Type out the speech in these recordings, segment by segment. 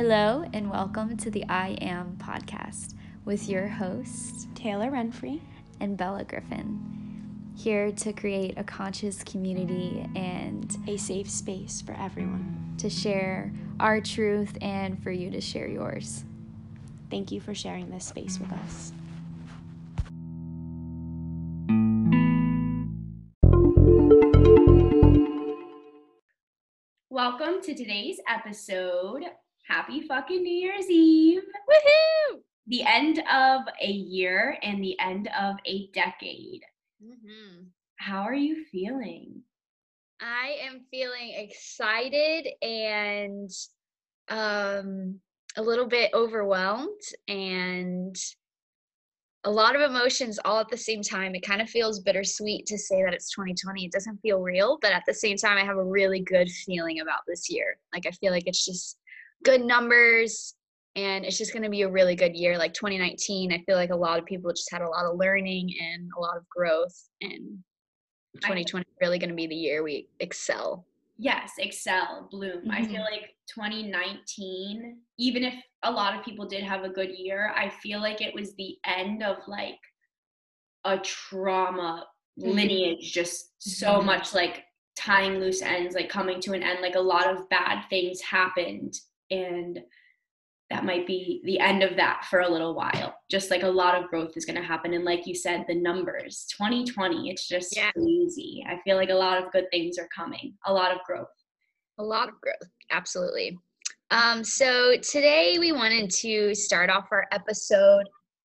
Hello, and welcome to the I Am podcast with your hosts, Taylor Renfree and Bella Griffin. Here to create a conscious community and a safe space for everyone to share our truth and for you to share yours. Thank you for sharing this space with us. Welcome to today's episode. Happy fucking New Year's Eve. Woohoo! The end of a year and the end of a decade. Mm-hmm. How are you feeling? I am feeling excited and um, a little bit overwhelmed and a lot of emotions all at the same time. It kind of feels bittersweet to say that it's 2020. It doesn't feel real, but at the same time, I have a really good feeling about this year. Like, I feel like it's just good numbers and it's just going to be a really good year. Like 2019, I feel like a lot of people just had a lot of learning and a lot of growth, and 2020 is really going to be the year we excel. Yes, excel, bloom. Mm-hmm. I feel mm-hmm. like 2019, even if a lot of people did have a good year, I feel like it was the end of like a trauma mm-hmm. lineage, just so mm-hmm. much like tying loose ends, like coming to an end. Like a lot of bad things happened, and that might be the end of that for a little while. Just like a lot of growth is going to happen. And like you said, the numbers 2020, it's just yeah. crazy. I feel like a lot of good things are coming, a lot of growth. A lot of growth, absolutely. Um, so today we wanted to start off our episode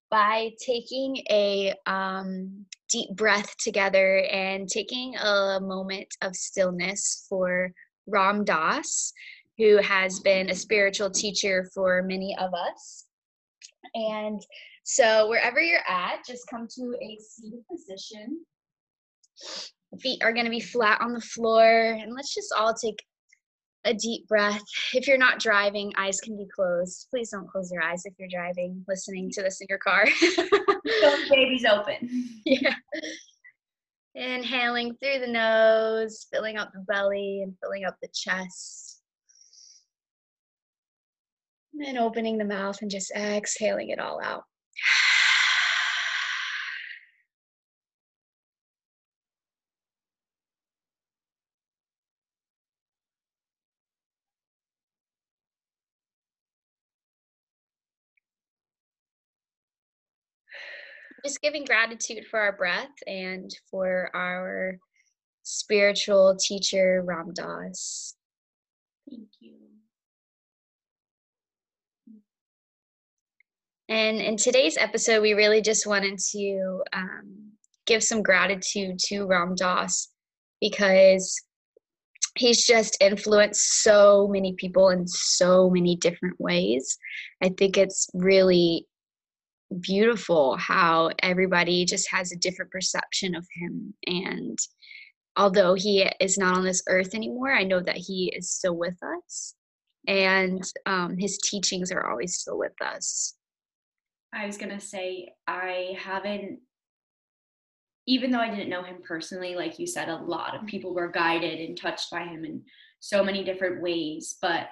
by taking a um, deep breath together and taking a moment of stillness for Ram Dass who has been a spiritual teacher for many of us. And so, wherever you're at, just come to a seated position. Feet are going to be flat on the floor. And let's just all take a deep breath. If you're not driving, eyes can be closed. Please don't close your eyes if you're driving, listening to this in your car. babies open. Yeah. Inhaling through the nose, filling up the belly and filling up the chest. And opening the mouth and just exhaling it all out. just giving gratitude for our breath and for our spiritual teacher Ram Dass. Thank you. And in today's episode, we really just wanted to um, give some gratitude to Ram Dass because he's just influenced so many people in so many different ways. I think it's really beautiful how everybody just has a different perception of him. And although he is not on this earth anymore, I know that he is still with us. And um, his teachings are always still with us. I was gonna say I haven't even though I didn't know him personally, like you said, a lot of mm-hmm. people were guided and touched by him in so many different ways. But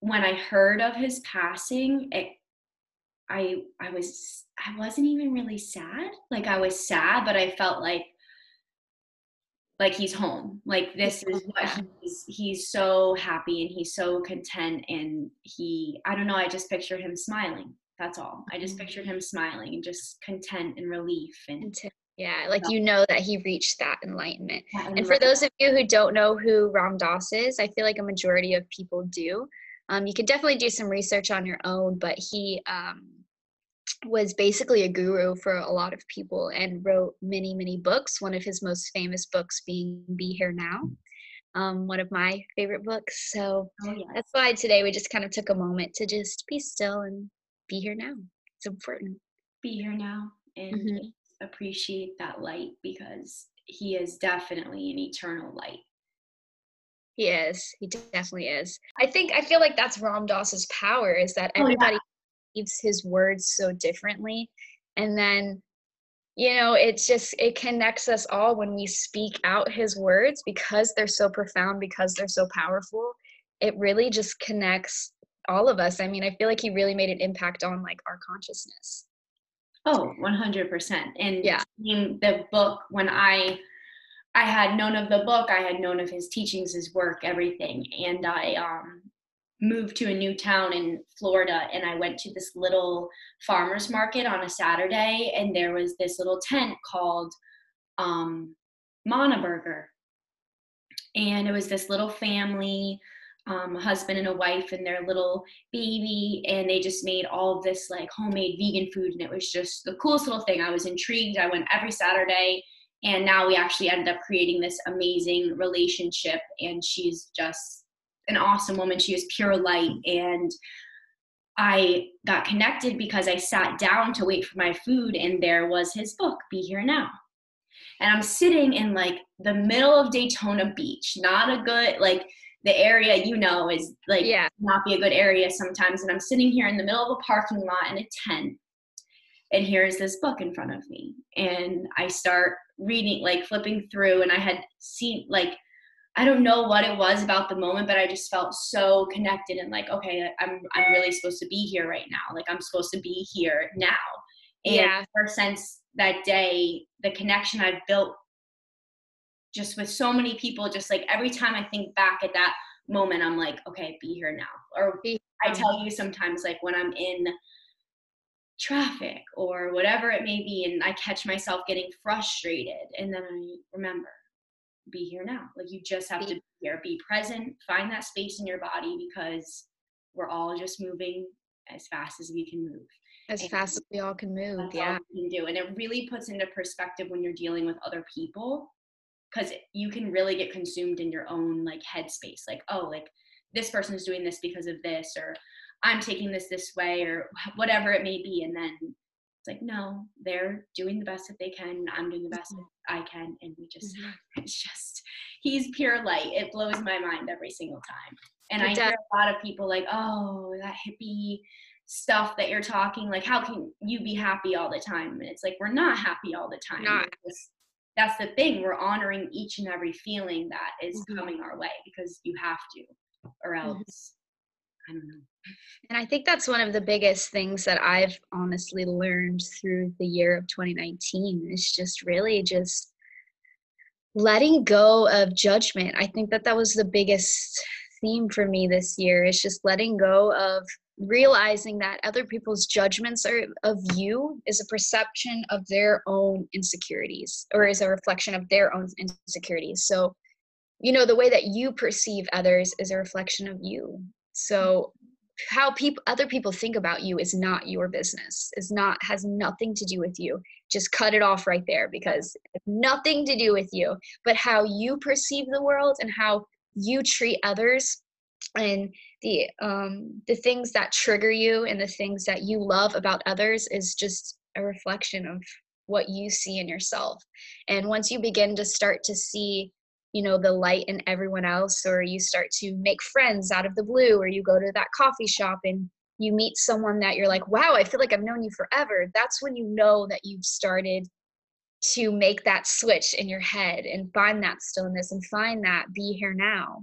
when I heard of his passing, it I I was I wasn't even really sad. Like I was sad, but I felt like like he's home. Like this is what he's he's so happy and he's so content and he I don't know, I just picture him smiling that's all. I just pictured him smiling and just content and relief and yeah, like you know that he reached that enlightenment. and for those of you who don't know who Ram Dass is, I feel like a majority of people do. Um, you could definitely do some research on your own, but he um, was basically a guru for a lot of people and wrote many, many books. One of his most famous books being Be Here Now, um, one of my favorite books. So oh, yes. that's why today we just kind of took a moment to just be still and be here now. It's important. Be here now and mm-hmm. appreciate that light because he is definitely an eternal light. He is. He definitely is. I think I feel like that's Ram Dass's power is that everybody oh, yeah. his words so differently. And then, you know, it's just it connects us all when we speak out his words because they're so profound, because they're so powerful. It really just connects all of us. I mean, I feel like he really made an impact on like our consciousness. Oh, 100%. And Yeah. the book, when I I had known of the book, I had known of his teachings, his work, everything. And I um, moved to a new town in Florida and I went to this little farmer's market on a Saturday and there was this little tent called um, Mana Burger. And it was this little family, um, a husband and a wife and their little baby, and they just made all this like homemade vegan food. And it was just the coolest little thing. I was intrigued. I went every Saturday and now we actually ended up creating this amazing relationship and she's just an awesome woman she is pure light and i got connected because i sat down to wait for my food and there was his book be here now and i'm sitting in like the middle of daytona beach not a good like the area you know is like Yeah. not be a good area sometimes and i'm sitting here in the middle of a parking lot in a tent and here's this book in front of me and i start reading like flipping through and i had seen like i don't know what it was about the moment but i just felt so connected and like okay i'm i'm really supposed to be here right now like i'm supposed to be here now and Yeah. ever since that day the connection i've built just with so many people just like every time i think back at that moment i'm like okay be here now. Or Be i tell you sometimes like when i'm in traffic or whatever it may be and i catch myself getting frustrated and then i remember be here now. Like you just have Be- to be here. Be present. Find that space in your body because we're all just moving as fast as we can move. As And fast as we all can move. Yeah. can do. And it really puts into perspective when you're dealing with other people because you can really get consumed in your own like headspace like oh like this person is doing this because of this or i'm taking this this way or whatever it may be and then it's like no they're doing the best that they can i'm doing the best Mhm. i can and we just Mhm. it's just he's pure light it blows my mind every single time and It i does. hear a lot of people like oh that hippie stuff that you're talking like how can you be happy all the time and it's like we're not happy all the time Not. That's the thing we're honoring each and every feeling that is Mhm. coming our way because you have to or Mhm. else i don't know And I think that's one of the biggest things that I've honestly learned through the year of 2019 is just really just letting go of judgment. I think that that was the biggest theme for me this year is just letting go of realizing that other people's judgments are of you is a perception of their own insecurities or is a reflection of their own insecurities. So, you know, the way that you perceive others is a reflection of you. So, how people other people think about you is not your business is not has nothing to do with you just cut it off right there because nothing to do with you but how you perceive the world and how you treat others and the um the things that trigger you and the things that you love about others is just a reflection of what you see in yourself. And once you begin to start to see you know the light in everyone else or you start to make friends out of the blue or you go to that coffee shop and you meet someone that you're like wow i feel like i've known you forever that's when you know that you've started to make that switch in your head and find that stillness and find that be here now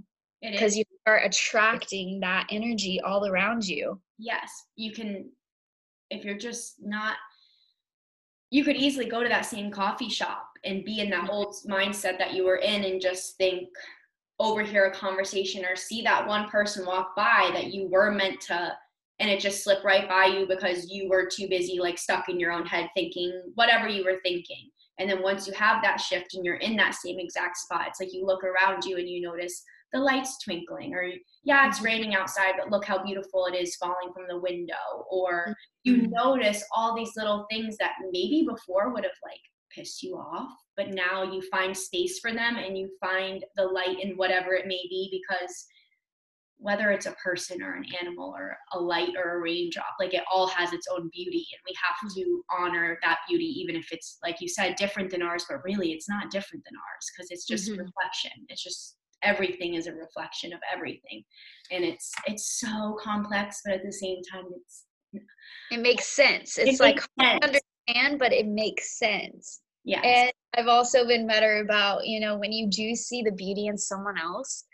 because you start attracting that energy all around you. Yes you can if you're just not you could easily go to that same coffee shop and be in that mm-hmm. old mindset that you were in and just think overhear a conversation or see that one person walk by that you were meant to and it just slipped right by you because you were too busy like stuck in your own head thinking whatever you were thinking. And then once you have that shift and you're in that same exact spot it's like you look around you and you notice the lights twinkling or yeah it's raining outside but look how beautiful it is falling from the window or you Mhm. notice all these little things that maybe before would have like pissed you off but now you find space for them and you find the light in whatever it may be because whether it's a person or an animal or a light or a raindrop like it all has its own beauty and we have to honor that beauty even if it's like you said different than ours but really it's not different than ours because it's just Mhm. reflection it's just everything is a reflection of everything. And it's it's so complex but at the same time it's it makes sense. It it's like makes hard to understand but it makes sense. Yeah And I've also been better about, you know, when you do see the beauty in someone else,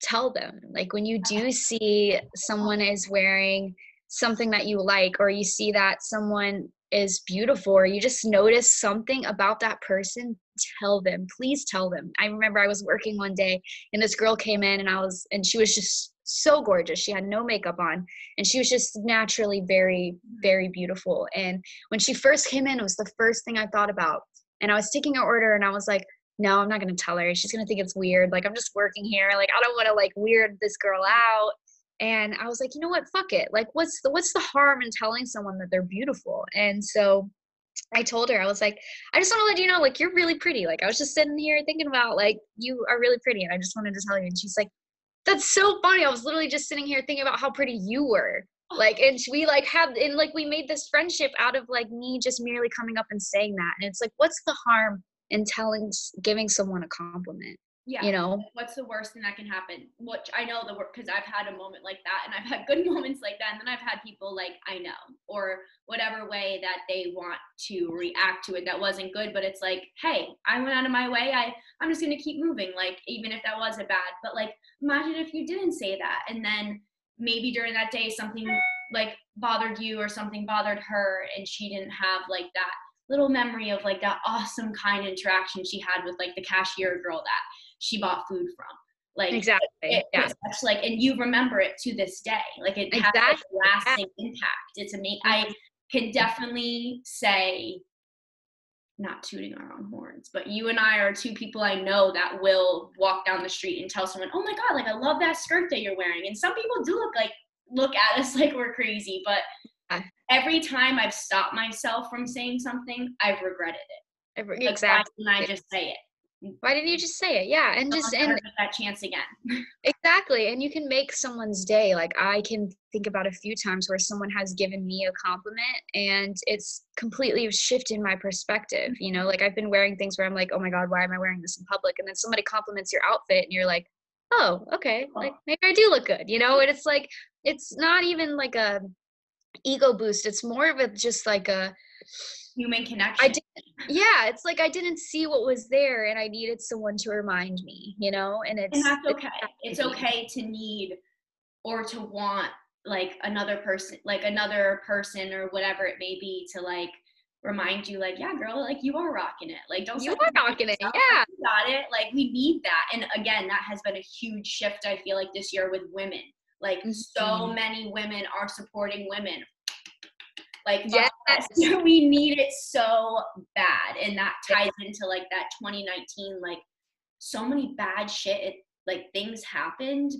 tell them. Like when you do see someone is wearing something that you like or you see that someone is beautiful or you just notice something about that person tell them please tell them. I remember i was working one day and this girl came in and i was and she was just so gorgeous. She had no makeup on and she was just naturally very very beautiful. And when she first came in it was the first thing i thought about. And i was taking her order and i was like no i'm not going to tell her. She's going to think it's weird. Like i'm just working here. Like i don't want to like weird this girl out. And i was like you know what? Fuck it. Like what's the what's the harm in telling someone that they're beautiful? And so i told her i was like i just want to let you know like you're really pretty. Like i was just sitting here thinking about like you are really pretty and i just wanted to tell you and she's like that's so funny. I was literally just sitting here thinking about how pretty you were. Oh. Like and we like have and like we made this friendship out of like me just merely coming up and saying that and it's like what's the harm in telling giving someone a compliment yeah. you know? What's the worst thing that can happen? Which i know the work because i've had a moment like that and i've had good moments like that and then i've had people like i know or whatever way that they want to react to it that wasn't good but it's like hey i went out of my way i i'm just going to keep moving like even if that was a bad but like imagine if you didn't say that and then maybe during that day something like bothered you or something bothered her and she didn't have like that little memory of like that awesome kind interaction she had with like the cashier girl that she bought food from. Like exactly, it, yeah. It's like, and you remember it to this day. Like it exactly. has a lasting yeah. impact. It's amazing. I can definitely say, not tooting our own horns, but you and I are two people I know that will walk down the street and tell someone, "Oh my god, like I love that skirt that you're wearing." And some people do look like look at us like we're crazy, but every time I've stopped myself from saying something, I've regretted it. Every, exactly. And I just say it why didn't you just say it? Yeah and just and that chance again. Exactly and you can make someone's day. Like i can think about a few times where someone has given me a compliment and it's completely shifted my perspective you know? Like i've been wearing things where i'm like oh my god why am i wearing this in public? And then somebody compliments your outfit and you're like oh okay like maybe i do look good you know? And it's like it's not even like a ego boost it's more of a just like a human connection. I did, yeah, it's like I didn't see what was there, and I needed someone to remind me, you know. And it's and that's okay. It's, it's okay to need or to want like another person, like another person or whatever it may be, to like remind you, like, yeah, girl, like you are rocking it. Like, don't you are rocking it. Yeah, you got it. Like, we need that. And again, that has been a huge shift. I feel like this year with women. Like, mm-hmm. so many women are supporting women like yes. we need it so bad. And that ties into like that 2019, like so many bad shit, it, like things happened,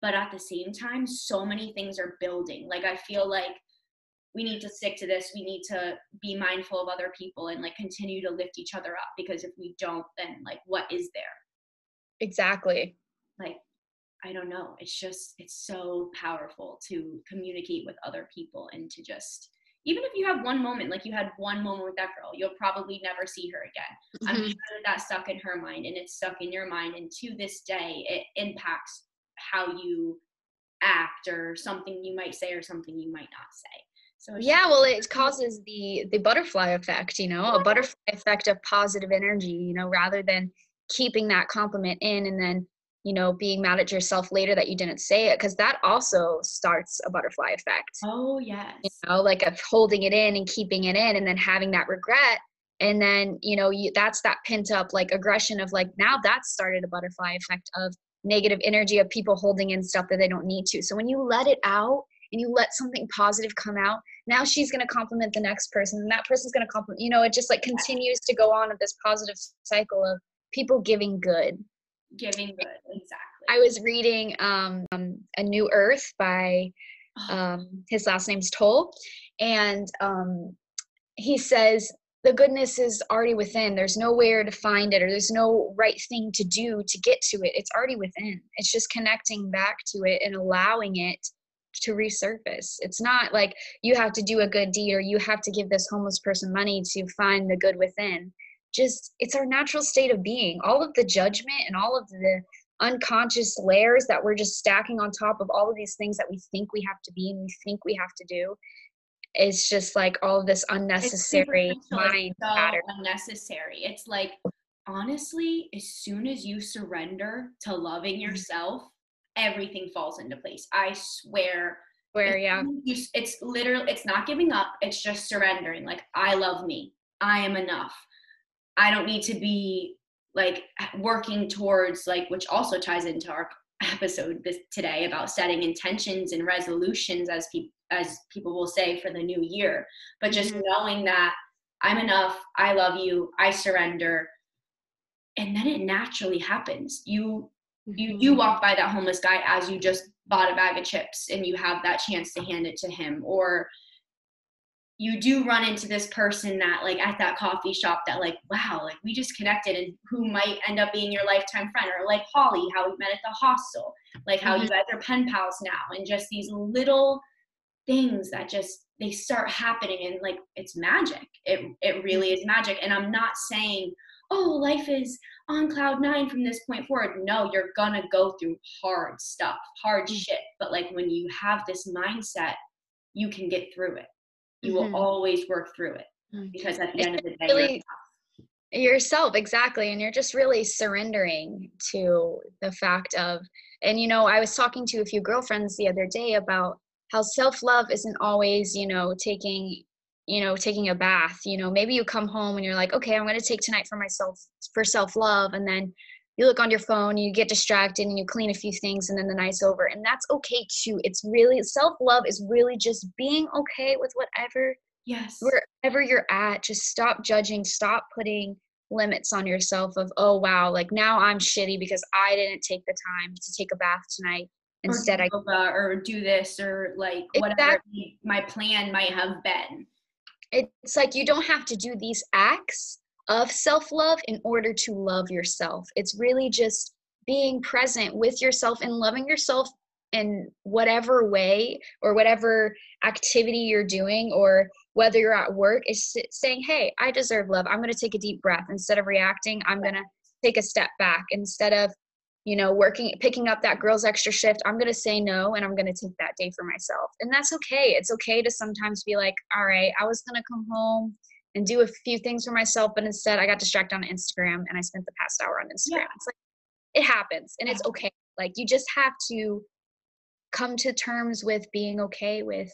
but at the same time, so many things are building. Like I feel like we need to stick to this. We need to be mindful of other people and like continue to lift each other up because if we don't, then like what is there? Exactly. Like I don't know. It's just, it's so powerful to communicate with other people and to just, even if you have one moment, like you had one moment with that girl, you'll probably never see her again. Mm-hmm. I'm sure that that stuck in her mind and it's stuck in your mind. And to this day, it impacts how you act or something you might say or something you might not say. So yeah, well, it causes the the butterfly effect, you know, a butterfly effect of positive energy, you know, rather than keeping that compliment in and then you know being mad at yourself later that you didn't say it because that also starts a butterfly effect. Oh yes. you know like of holding it in and keeping it in and then having that regret. And then you know you, that's that pent up like aggression of like now that started a butterfly effect of negative energy of people holding in stuff that they don't need to. So when you let it out and you let something positive come out now she's going to compliment the next person and that person's going to compliment you know it just like continues to go on of this positive cycle of people giving good giving good exactly. i was reading um, um a new earth by oh. um his last name's Tolle. And um he says the goodness is already within. There's nowhere to find it or there's no right thing to do to get to it. It's already within. It's just connecting back to it and allowing it to resurface. It's not like you have to do a good deed or you have to give this homeless person money to find the good within just it's our natural state of being all of the judgment and all of the unconscious layers that we're just stacking on top of all of these things that we think we have to be and we think we have to do it's just like all of this unnecessary mind so pattern. unnecessary it's like honestly, as soon as you surrender to loving Mm-hmm. yourself, everything falls into place. I swear. Where yeah. it's literally, it's not giving up. It's just surrendering. Like, I love me. I am enough. I don't need to be like working towards like, which also ties into our episode this today about setting intentions and resolutions as people as people will say for the new year but just Mhm. knowing that i'm enough i love you i surrender and then it naturally happens you you Mm-hmm. you walk by that homeless guy as you just bought a bag of chips and you have that chance to hand it to him or you do run into this person that like at that coffee shop that like wow like we just connected and who might end up being your lifetime friend or like holly how we met at the hostel like how you mm-hmm. guys are pen pals now and just these little things that just they start happening and like it's magic. It it really is mm-hmm. magic. And i'm not saying oh life is on cloud nine from this point forward. No you're gonna go through hard stuff hard mm. shit. But like when you have this mindset you can get through it you Mhm. will always work through it Mm. because at the end of the day really- you're yourself exactly and you're just really surrendering to the fact of and you know i was talking to a few girlfriends the other day about how self-love isn't always you know taking you know taking a bath you know maybe you come home and you're like okay i'm going to take tonight for myself for self-love and then you look on your phone you get distracted and you clean a few things and then the night's over and that's okay too. It's really self-love is really just being okay with whatever yes. wherever you're at, just stop judging, stop putting limits on yourself of, oh wow, like now I'm shitty because I didn't take the time to take a bath tonight. or Instead, I yoga or do this or like whatever my plan might have been. It's like you don't have to do these acts of self-love in order to love yourself. It's really just being present with yourself and loving yourself in whatever way or whatever activity you're doing or whether you're at work is saying hey i deserve love. I'm going to take a deep breath. Instead of reacting i'm going to take a step back. Instead of you know working picking up that girl's extra shift i'm going to say no and i'm going to take that day for myself. And that's okay. It's okay to sometimes be like all right i was going to come home and do a few things for myself but instead i got distracted on instagram and i spent the past hour on instagram. Yeah. it's like it happens and it's okay. Like you just have to come to terms with being okay with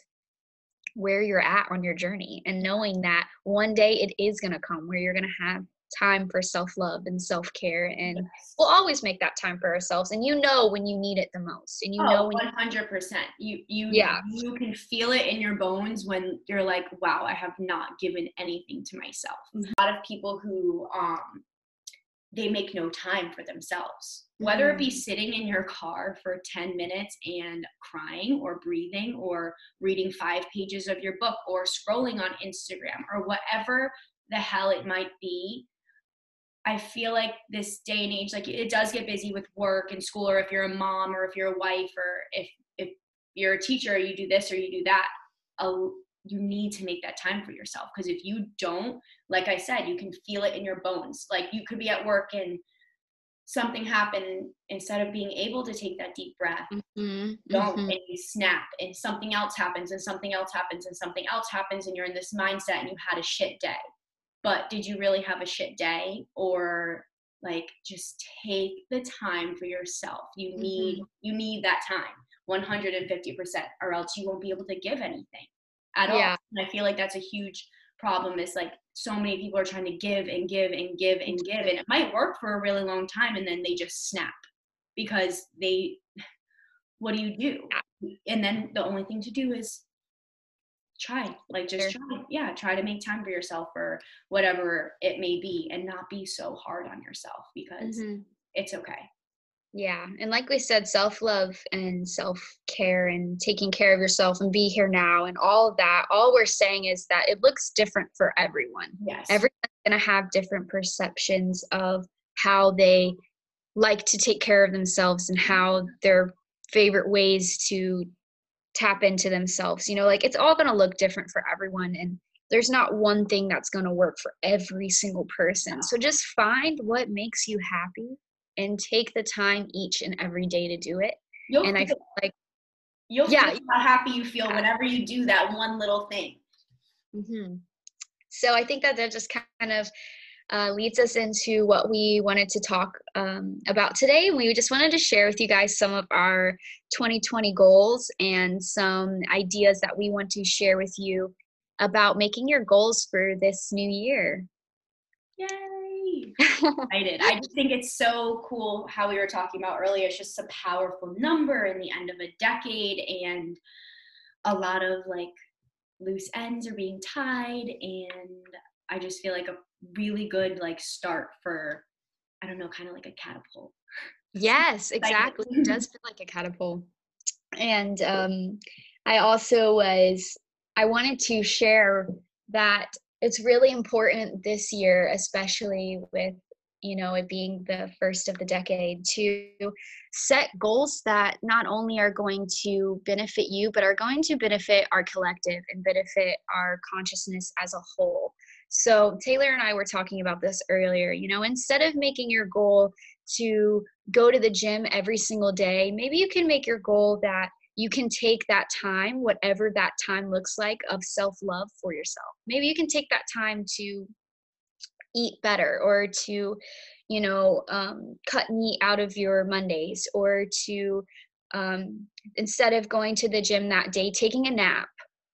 where you're at on your journey and knowing that one day it is going to come where you're going to have time for self-love and self-care and we'll always make that time for ourselves and you know when you need it the most and you know oh, when you, 100% you you Yeah. you can feel it in your bones when you're like wow i have not given anything to myself Mhm. a lot of people who um they make no time for themselves whether it be sitting in your car for 10 minutes and crying or breathing or reading five pages of your book or scrolling on instagram or whatever the hell it might be I feel like this day and age, like it does get busy with work and school, or if you're a mom, or if you're a wife, or if if you're a teacher, or you do this or you do that. Uh, you need to make that time for yourself because if you don't, like I said, you can feel it in your bones. Like you could be at work and something happened instead of being able to take that deep breath Mhm, don't mhm. and you snap and something else happens and something else happens and something else happens and you're in this mindset and you had a shit day but did you really have a shit day? Or like just take the time for yourself. You mm-hmm. need you need that time 150% or else you won't be able to give anything at all. And i feel like that's a huge problem is like so many people are trying to give and give and give and give and it might work for a really long time and then they just snap because they what do you do? And then the only thing to do is try like just Sure. try yeah try to make time for yourself or whatever it may be and not be so hard on yourself because Mhm. it's okay Yeah. And like we said, self love and self care and taking care of yourself and be here now and all of that, all we're saying is that it looks different for everyone. yes Everyone's going to have different perceptions of how they like to take care of themselves and how their favorite ways to tap into themselves. You know, like it's all going to look different for everyone. And there's not one thing that's going to work for every single person. So just find what makes you happy and take the time each and every day to do it. you'll And I feel, feel like, you'll yeah, feel how happy you feel yeah. whenever you do that one little thing hmm so I think that that just kind of uh, leads us into what we wanted to talk um, about today. We just wanted to share with you guys some of our 2020 goals and some ideas that we want to share with you about making your goals for this new year. Yay! Excited. I just think it's so cool how we were talking about earlier. It's just a powerful number in the end of a decade and a lot of like loose ends are being tied and I just feel like a really good like start for I don't know, kind of like a catapult. Yes, exactly. it does feel like a catapult. And um I also was I wanted to share that it's really important this year, especially with you know it being the first of the decade to set goals that not only are going to benefit you but are going to benefit our collective and benefit our consciousness as a whole so taylor and i were talking about this earlier you know instead of making your goal to go to the gym every single day maybe you can make your goal that you can take that time whatever that time looks like of self love for yourself maybe you can take that time to eat better or to you know um, cut meat out of your mondays or to um, instead of going to the gym that day taking a nap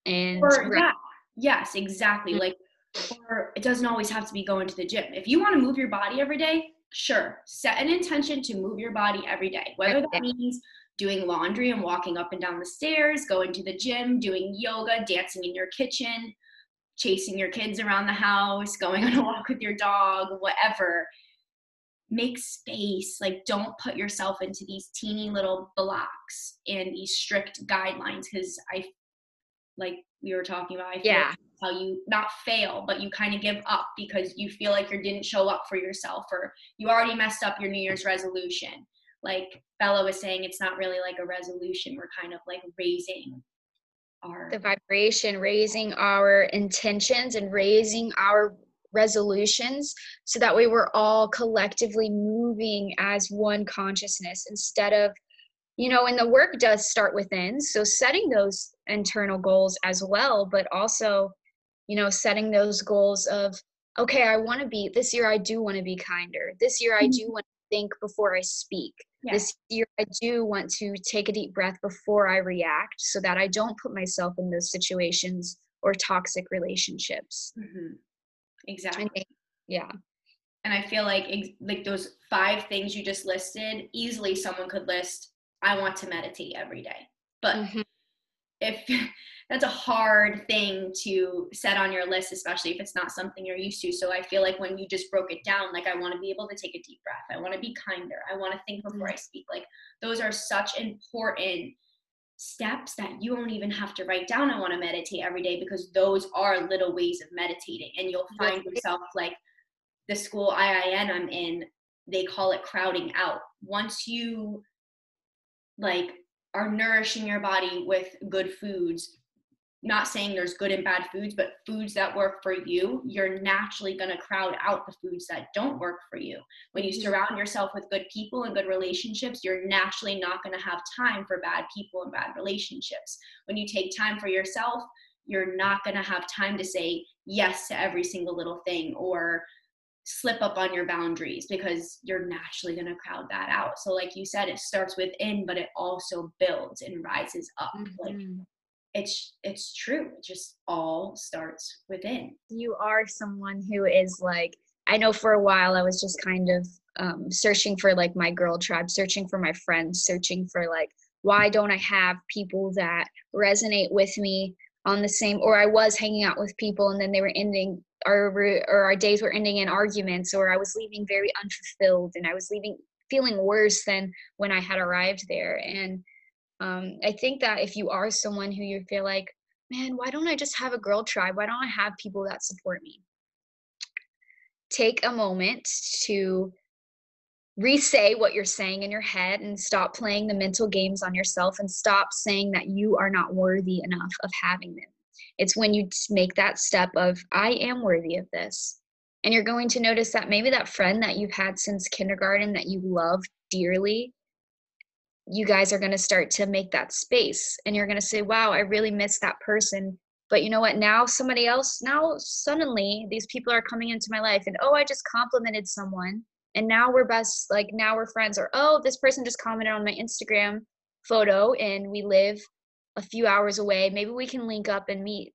and or, yeah, yes exactly mm-hmm. like or it doesn't always have to be going to the gym if you want to move your body every day sure set an intention to move your body every day whether that means doing laundry and walking up and down the stairs going to the gym doing yoga dancing in your kitchen chasing your kids around the house, going on a walk with your dog, whatever. Make space. Like, don't put yourself into these teeny little blocks and these strict guidelines because I, like we were talking about, yeah. how you not fail, but you kind of give up because you feel like you didn't show up for yourself or you already messed up your New Year's resolution. Like Bella was saying, it's not really like a resolution. We're kind of like raising our the vibration, raising our intentions and raising our resolutions so that way we're all collectively moving as one consciousness instead of you know and the work does start within so setting those internal goals as well but also you know setting those goals of okay i want to be this year i do want to be kinder this year i do want to think before i speak yeah. This year, I do want to take a deep breath before I react so that I don't put myself in those situations or toxic relationships. Mm-hmm. Exactly. Think, yeah. And I feel like like those five things you just listed, easily someone could list, I want to meditate every day. But mm-hmm. if that's a hard thing to set on your list especially if it's not something you're used to. So i feel like when you just broke it down like i want to be able to take a deep breath. I want to be kinder. I want to think before i speak. Like those are such important steps that you won't even have to write down i want to meditate every day because those are little ways of meditating. And you'll find yourself like the school iin i'm in they call it crowding out. Once you like are nourishing your body with good foods not saying there's good and bad foods, but foods that work for you, you're naturally going to crowd out the foods that don't work for you. When you mm-hmm. surround yourself with good people and good relationships, you're naturally not going to have time for bad people and bad relationships. When you take time for yourself, you're not going to have time to say yes to every single little thing or slip up on your boundaries because you're naturally going to crowd that out. So like you said it starts within but it also builds and rises up. Mm-hmm. Like it's it's true it just all starts within you are someone who is like i know for a while i was just kind of um, searching for like my girl tribe searching for my friends searching for like why don't i have people that resonate with me on the same or i was hanging out with people and then they were ending our or our days were ending in arguments or i was leaving very unfulfilled and i was leaving feeling worse than when i had arrived there. And um, i think that if you are someone who you feel like man why don't i just have a girl tribe? Why don't i have people that support me? Take a moment to re-say what you're saying in your head and stop playing the mental games on yourself and stop saying that you are not worthy enough of having them it's when you make that step of i am worthy of this. And you're going to notice that maybe that friend that you've had since kindergarten that you love dearly you guys are going to start to make that space. And you're going to say wow i really miss that person. But you know what? Now somebody else now suddenly these people are coming into my life and oh i just complimented someone. And now we're best like now we're friends or oh this person just commented on my instagram photo and we live a few hours away maybe we can link up and meet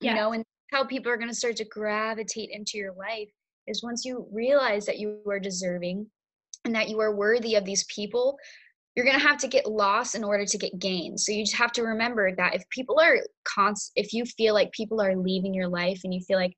you Yeah. know and how people are going to start to gravitate into your life is once you realize that you are deserving and that you are worthy of these people you're going to have to get lost in order to get gains so you just have to remember that if people are const if you feel like people are leaving your life and you feel like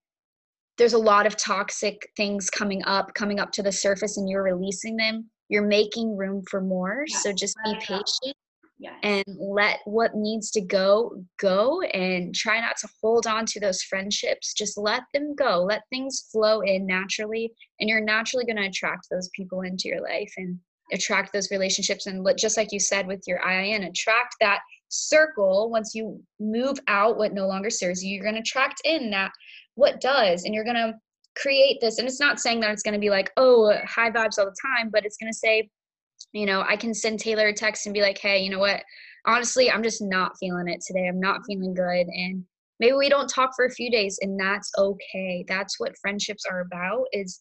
there's a lot of toxic things coming up coming up to the surface and you're releasing them you're making room for more so just be let it go. patient Yes. and let what needs to go go and try not to hold on to those friendships. Just let them go. Let things flow in naturally and you're naturally going to attract those people into your life and attract those relationships. And just like you said with your IIN attract that circle. Once you move out what no longer serves you you're going to attract in that what does and you're going to create this. And it's not saying that it's going to be like oh high vibes all the time but it's going to say you know i can send taylor a text and be like hey you know what? Honestly i'm just not feeling it today. I'm not feeling good and maybe we don't talk for a few days and that's okay. That's what friendships are about is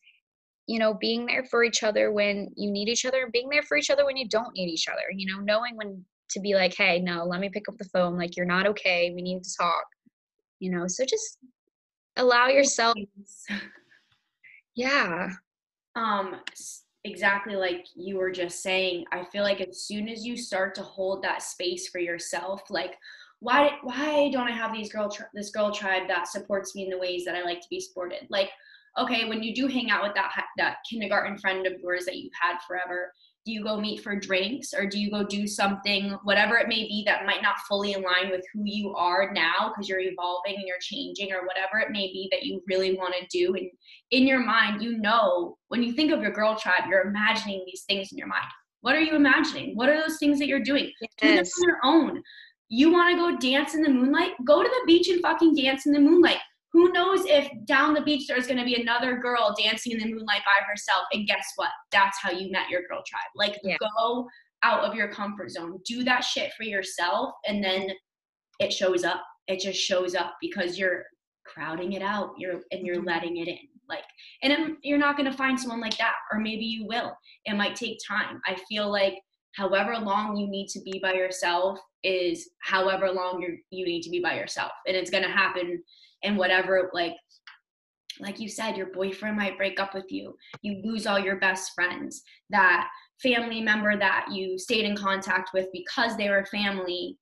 you know being there for each other when you need each other and being there for each other when you don't need each other you know knowing when to be like hey no let me pick up the phone like you're not okay we need to talk you know so just allow yourself yeah. Um exactly like you were just saying i feel like as soon as you start to hold that space for yourself like why why don't i have these girl tri- this girl tribe that supports me in the ways that i like to be supported? Like okay when you do hang out with that that kindergarten friend of yours that you've had forever do you go meet for drinks or do you go do something whatever it may be that might not fully align with who you are now because you're evolving and you're changing or whatever it may be that you really want to do and in your mind, you know, when you think of your girl tribe, you're imagining these things in your mind. What are you imagining? What are those things that you're doing? Do them on your own. You want to go dance in the moonlight? Go to the beach and fucking dance in the moonlight. Who knows if down the beach there's going to be another girl dancing in the moonlight by herself? And guess what? That's how you met your girl tribe. Like, Yeah. go out of your comfort zone, do that shit for yourself, and then it shows up. It just shows up because you're crowding it out. You're and you're Mhm. letting it in. Like, and you're not going to find someone like that, or maybe you will. It might take time. I feel like however long you need to be by yourself is however long you you need to be by yourself, and it's going to happen. And whatever, like, like you said, your boyfriend might break up with you. You lose all your best friends. That family member that you stayed in contact with because they were family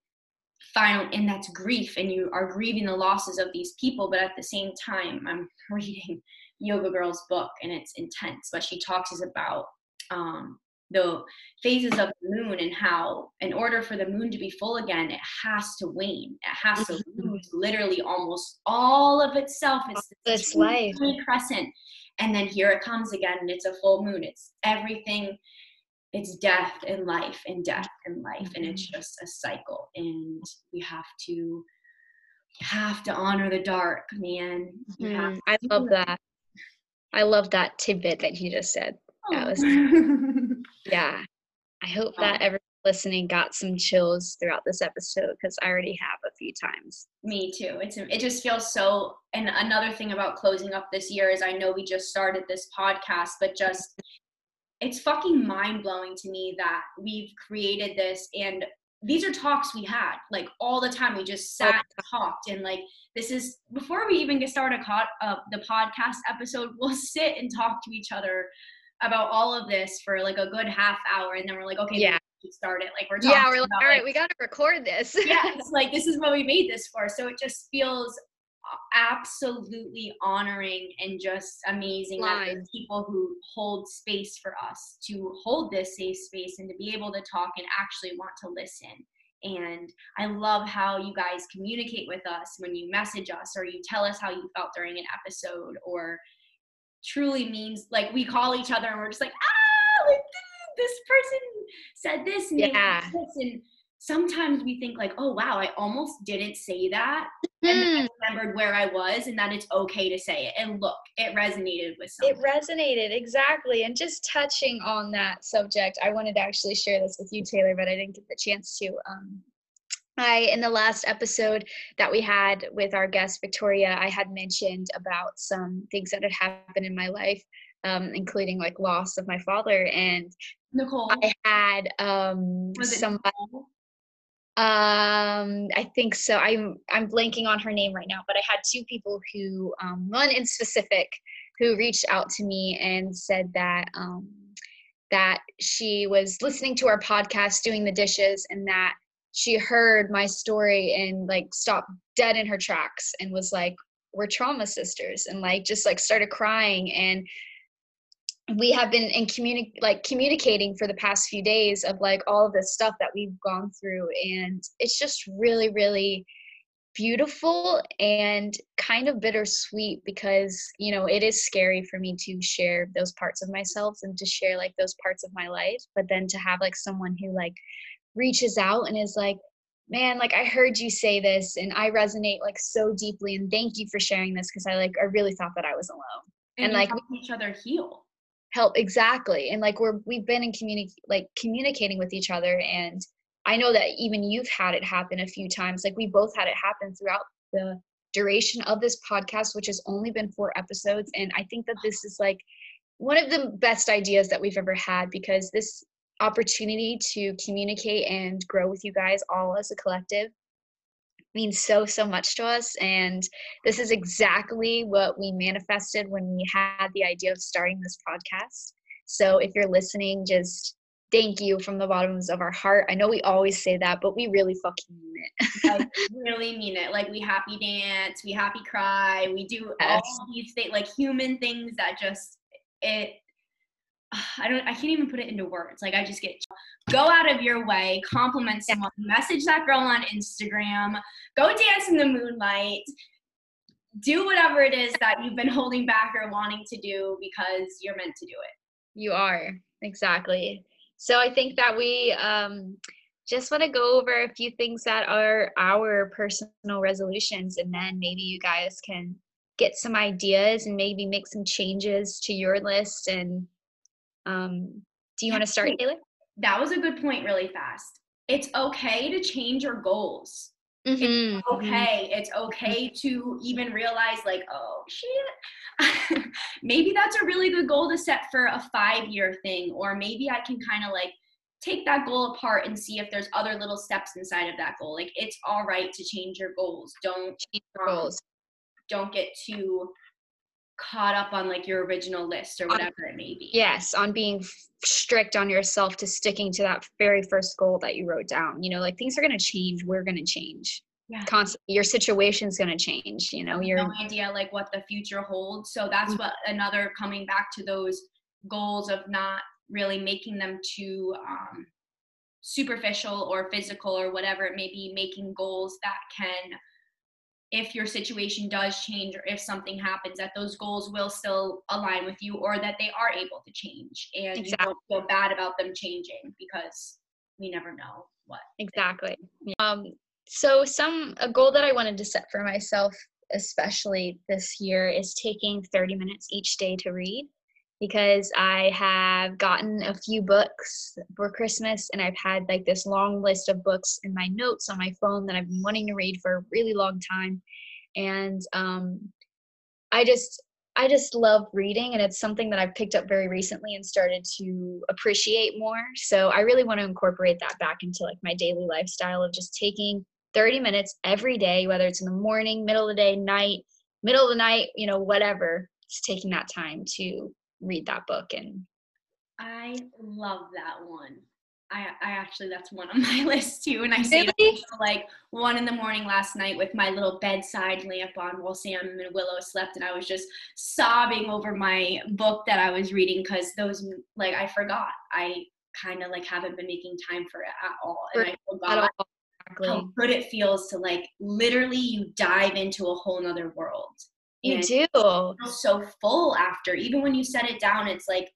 final and that's grief and you are grieving the losses of these people but at the same time i'm reading yoga girl's book and it's intense but she talks about um, the phases of the moon and how in order for the moon to be full again it has to wane. It has to Mhm. lose literally almost all of itself. It's this life. crescent. And then here it comes again and it's a full moon. It's everything. It's death and life and death and life. And it's just a cycle. And we have to have to honor the dark man. Mm, i love that. I love that tidbit that you just said. That was- Oh. yeah i hope Oh. that everyone listening got some chills throughout this episode because i already have a few times Me too. It's it just feels so. And another thing about closing up this year is I know we just started this podcast, but just it's fucking mind blowing to me that we've created this and these are talks we had like all the time. We just sat and talked and like this is before we even get started co- uh, the podcast episode. We'll sit and talk to each other about all of this for like a good half hour, and then we're like, okay, Yeah. we start it. Like we're talking yeah we're like about, all right we got to record this yes, like this is what we made this for. So it just feels absolutely honoring and just amazing that there's people who hold space for us to hold this safe space and to be able to talk and actually want to listen. And I love how you guys communicate with us when you message us or you tell us how you felt during an episode or truly means like we call each other and we're just like, ah, like this person said this and Yeah. this and sometimes we think like, oh wow, I almost didn't say that. And then Hmm, I remembered where I was and that it's okay to say it. And look, it resonated with some it resonated exactly and just touching on that subject i wanted to actually share this with you taylor but i didn't get the chance to um I, in the last episode that we had with our guest Victoria, I had mentioned about some things that had happened in my life, um, including like loss of my father. And Nicole. I had um, somebody. Nicole? Um, I think so. I'm I'm blanking on her name right now, but I had two people who, um, one in specific, who reached out to me and said that um, that she was listening to our podcast, doing the dishes, and that she heard my story and like stopped dead in her tracks and was like, "We're trauma sisters," and like just like started crying. And we have been in communi- like communicating for the past few days of like all of this stuff that we've gone through. And it's just really really beautiful and kind of bittersweet because you know it is scary for me to share those parts of myself and to share like those parts of my life but then to have like someone who like reaches out and is like man like i heard you say this and i resonate like so deeply and thank you for sharing this because i like i really thought that i was alone and, you like, help each other heal. help exactly and like we're we've been in communi- like communicating with each other and i know that even you've had it happen a few times like we both had it happen throughout the duration of this podcast which has only been four episodes and i think that this is like one of the best ideas that we've ever had because this opportunity to communicate and grow with you guys all as a collective means so so much to us and this is exactly what we manifested when we had the idea of starting this podcast so if you're listening just thank you from the bottoms of our heart i know we always say that but we really fucking mean it I really mean it. Like we happy dance, we happy cry, we do Yes. all these things, like human things that just it. I don't. I can't even put it into words. Like I just get go out of your way, compliment someone, message that girl on Instagram, go dance in the moonlight, do whatever it is that you've been holding back or wanting to do because you're meant to do it. You are exactly. So I think that we um, just want to go over a few things that are our personal resolutions, and then maybe you guys can get some ideas and maybe make some changes to your list. And um, do you want to start, Taylor? That was a good point. Really fast. It's okay to change your goals. Mm-hmm. okay. It's okay to even realize, like, oh shit, maybe that's a really good goal to set for a five year thing. Or maybe I can kind of like take that goal apart and see if there's other little steps inside of that goal. Like, it's all right to change your goals. Don't um, Goals. don't get too caught up on like your original list or whatever it may be. Yes, on being strict on yourself to sticking to that very first goal that you wrote down. You know, like things are going to change. We're going to change. Yeah. Constantly, your situation's going to change. You know, you're no idea like what the future holds. So that's Mm. what another coming back to those goals of not really making them too um, superficial or physical or whatever it may be, making goals that can, if your situation does change or if something happens, that those goals will still align with you or that they are able to change and you don't feel bad about them changing because we never know what. Exactly. Um, so some a goal that I wanted to set for myself, especially this year, is taking 30 minutes each day to read because I have gotten a few books for Christmas and I've had like this long list of books in my notes on my phone that I've been wanting to read for a really long time. And um, I just I just love reading and it's something that I've picked up very recently and started to appreciate more. So I really want to incorporate that back into like my daily lifestyle of just taking 30 minutes every day, whether it's in the morning, middle of the day, night, middle of the night, you know, whatever, just taking that time to read that book and I love that one. I, I actually that's one on my list too. And I stayed Really? until like one in the morning last night with my little bedside lamp on while Sam and Willow slept, and I was just sobbing over my book that I was reading because those like I forgot. I kind of like haven't been making time for it at all, and I forgot. Exactly. how good it feels to like literally you dive into a whole nother world. You do. feel so full after. Even when you set it down, it's like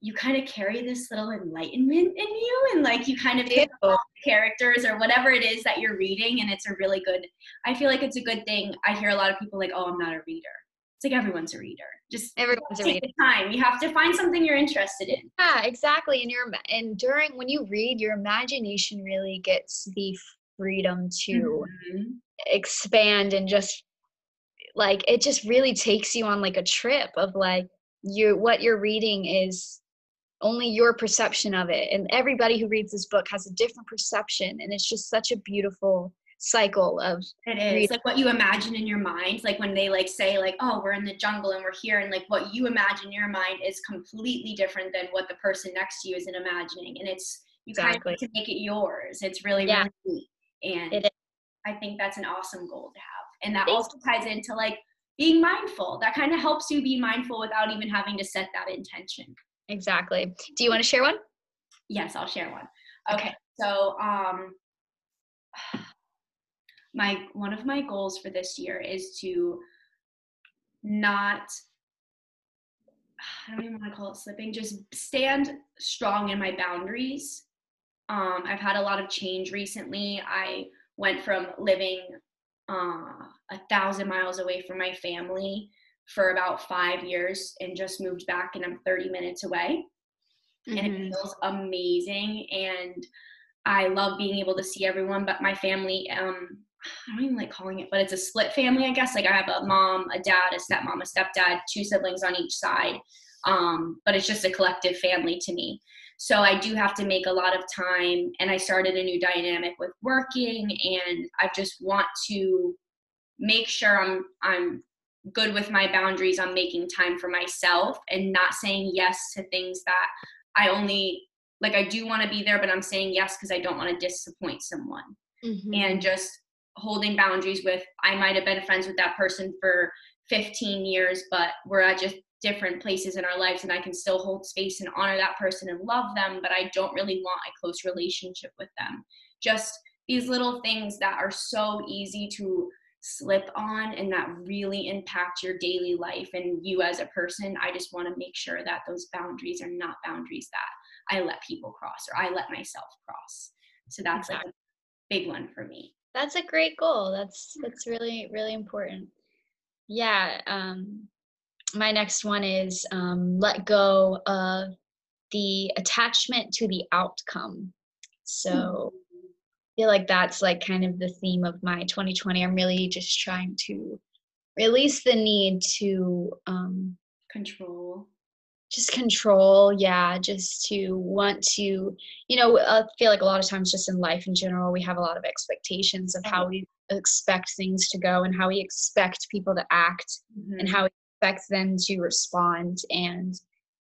you kind of carry this little enlightenment in you, and like you kind of pick up characters or whatever it is that you're reading, and it's a really good. I feel like it's a good thing. I hear a lot of people like, "Oh, I'm not a reader." It's like everyone's a reader. Just Everyone's a reader. the time. You have to find something you're interested in. Yeah, exactly. And your and during when you read, your imagination really gets the freedom to Mhm. expand and just like it just really takes you on like a trip of like you what you're reading is only your perception of it and everybody who reads this book has a different perception and it's just such a beautiful cycle of It is read- like what you imagine in your mind, like when they like say like, "Oh, we're in the jungle and we're here," and like what you imagine in your mind is completely different than what the person next to you is in imagining, and it's you kind of Exactly. to make it yours. It's really Yeah. really neat, and It is. I think that's an awesome goal to have, and that also ties into like being mindful. That kind of helps you be mindful without even having to set that intention. exactly do you want to share one Yes, I'll share one. Okay, so um, my one of my goals for this year is to not. I don't even want to call it slipping. Just stand strong in my boundaries. Um, I've had a lot of change recently. I went from living uh, a thousand miles away from my family for about five years and just moved back, and I'm 30 minutes away. And it Mhm. feels amazing and i love being able to see everyone but my family um i don't even like calling it but it's a split family i guess. Like i have a mom a dad a stepmom a stepdad two siblings on each side. Um but it's just a collective family to me so i do have to make a lot of time and i started a new dynamic with working and i just want to make sure i'm i'm good with my boundaries on making time for myself and not saying yes to things that I only like I do want to be there, but I'm saying yes because I don't want to disappoint someone. Mm-hmm. And just holding boundaries with I might have been friends with that person for 15 years, but we're at just different places in our lives and I can still hold space and honor that person and love them, but I don't really want a close relationship with them. Just these little things that are so easy to slip on and that really impact your daily life and you as a person. I just want to make sure that those boundaries are not boundaries that I let people cross or I let myself cross. So that's like a big one for me. that's a great goal that's that's really really important yeah um my next one is um let go of the attachment to the outcome so I feel like that's like kind of the theme of my 2020 i'm really just trying to release the need to um Control. just control yeah just to want to you know i feel like a lot of times just in life in general we have a lot of expectations of how we expect things to go and how we expect people to act and Mhm. how we expect them to respond. And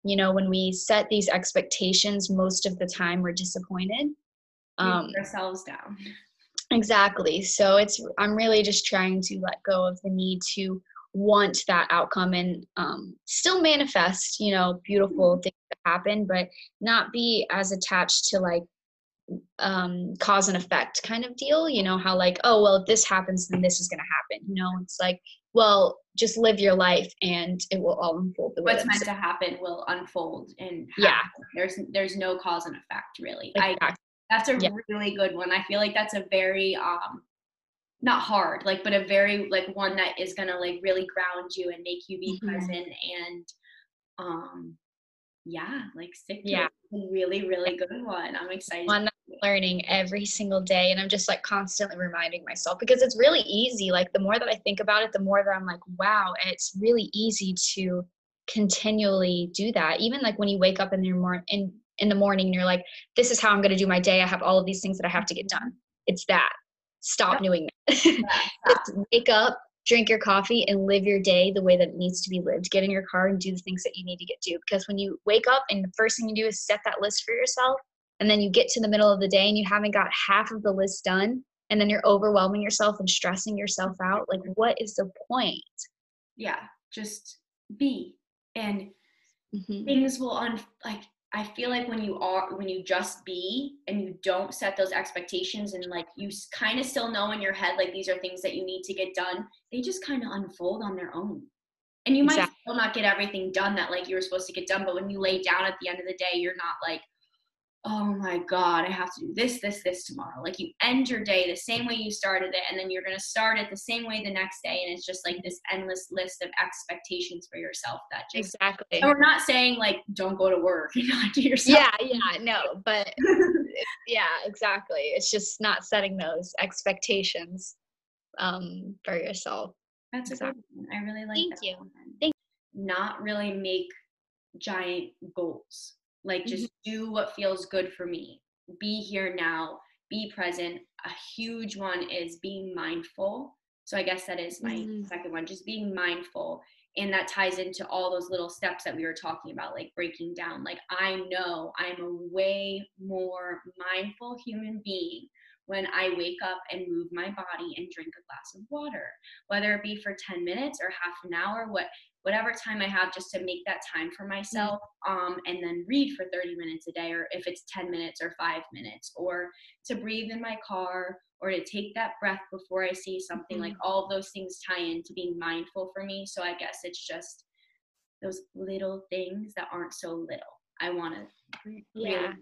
you know when we set these expectations most of the time we're disappointed. Um ourselves down. exactly. So it's i'm really just trying to let go of the need to want that outcome and um, still manifest you know beautiful things that happen but not be as attached to like um cause and effect kind of deal you know how like oh well if this happens then this is going to happen you know it's like well just live your life and it will all unfold the way What's meant to happen will unfold and Yeah. There's there's no cause and effect really. I That's a Yeah. really good one. I feel like that's a very um not hard, like but a very like one that is gonna like really ground you and make you be Mhm. present and um yeah, like stick to Yeah. it. It's a really, really good one. I'm excited. one learning every single day and i'm just like constantly reminding myself because it's really easy like the more that i think about it the more that i'm like wow it's really easy to continually do that. Even like when you wake up in your mor- in in the morning and you're like this is how i'm going to do my day. I have all of these things that i have to get done. It's that. Stop Yep. doing that. Yeah, wake up drink your coffee and live your day the way that it needs to be lived. Get in your car and do the things that you need to get do because when you wake up and the first thing you do is set that list for yourself and then you get to the middle of the day and you haven't got half of the list done and then you're overwhelming yourself and stressing yourself out like what is the point yeah, just be and Mhm. things will un like I feel like when you are when you just be and you don't set those expectations and like you kind of still know in your head like these are things that you need to get done, they just kind of unfold on their own. And you might Exactly. still not get everything done that like you were supposed to get done, but when you lay down at the end of the day, you're not like, oh my god, I have to do this, this, this tomorrow. Like you end your day the same way you started it, and then you're gonna start it the same way the next day, and it's just like this endless list of expectations for yourself that just exactly and we're not saying like don't go to work and not do yourself. yeah yeah no but yeah, exactly. It's just not setting those expectations um, for yourself. That's Exactly. good one. I really like Thank you. one. Thank- Not really make giant goals. Like Mm-hmm. just do what feels good for me. Be here now. Be present. A huge one is being mindful. So I guess that is my Mhm. second one, just being mindful. And that ties into all those little steps that we were talking about, like breaking down. Like I know I'm a way more mindful human being when I wake up and move my body and drink a glass of water, whether it be for 10 minutes or half an hour, what whatever time I have just to make that time for myself, um, and then read for 30 minutes a day, or if it's 10 minutes or five minutes, or to breathe in my car, or to take that breath before I see something. Like all those things tie into being mindful for me. So I guess it's just those little things that aren't so little. I want to Yeah.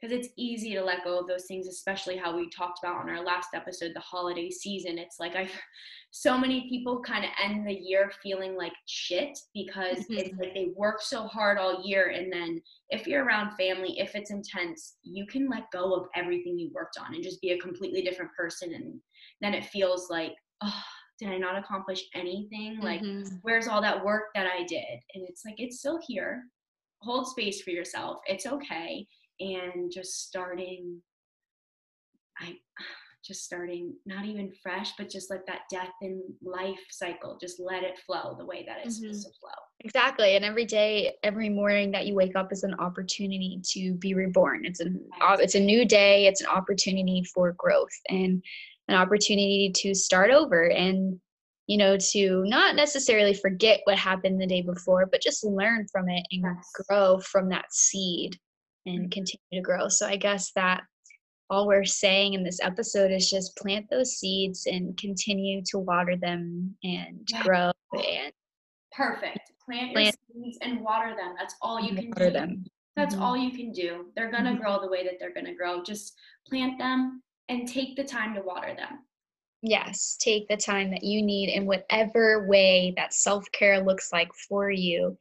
Because it's easy to let go of those things especially how we talked about on our last episode the holiday season it's like i so many people kind of end the year feeling like shit because it's Mhm. like they work so hard all year and then if you're around family if it's intense you can let go of everything you worked on and just be a completely different person and then it feels like oh did i not accomplish anything like Mhm. where's all that work that I did? And it's like, it's still here. Hold space for yourself. It's okay. And just starting, I just starting, not even fresh, but just let that death in life cycle, just let it flow the way that it's mm-hmm. supposed to flow. Exactly. And every day, every morning that you wake up is an opportunity to be reborn. It's an op- it's a new day. It's an opportunity for growth and an opportunity to start over and you know to not necessarily forget what happened the day before, but just learn from it and Yes. grow from that seed and Mhm. continue to grow. So I guess that all we're saying in this episode is just plant those seeds and continue to water them and Yeah. grow and Perfect. Plant your seeds and water them. That's all you can water do. them. That's Mhm. all you can do. They're going to Mhm. grow the way that they're going to grow. Just plant them and take the time to water them. Yes, take the time that you need in whatever way that self care looks like for you.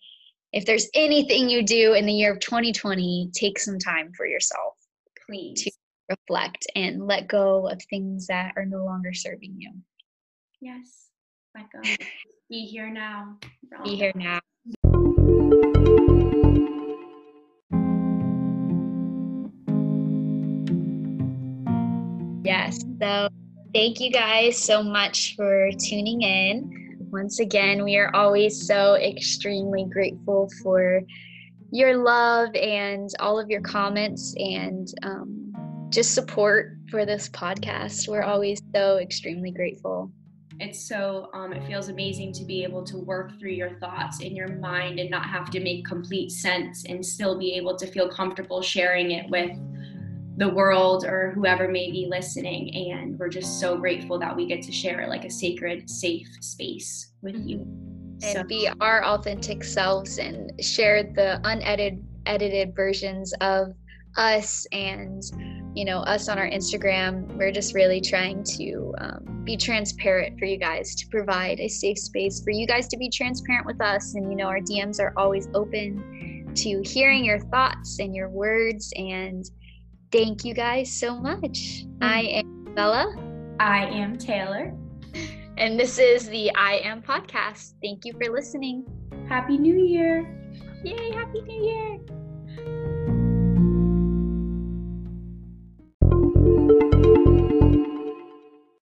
If there's anything you do in the year of 2020, take some time for yourself, Please. To reflect, and let go of things that are no longer serving you. Yes. Let go. Be here now. Be here now. Yes. So thank you guys so much for tuning in. Once again, we are always so extremely grateful for your love and all of your comments and um, just support for this podcast. We're always so extremely grateful. it's so um, it feels amazing to be able to work through your thoughts in your mind and not have to make complete sense and still be able to feel comfortable sharing it with the world or whoever may be listening and we're just so grateful that we get to share like a sacred safe space with you. And so be our authentic selves and share the unedited edited versions of us and you know us on our instagram. We're just really trying to um, be transparent for you guys to provide a safe space for you guys to be transparent with us. And you know our dms are always open to hearing your thoughts and your words and thank you guys so much. Mm. I am bella. I am taylor. And this is the i am podcast. Thank you for listening. Happy new year. Yay, Happy New Year!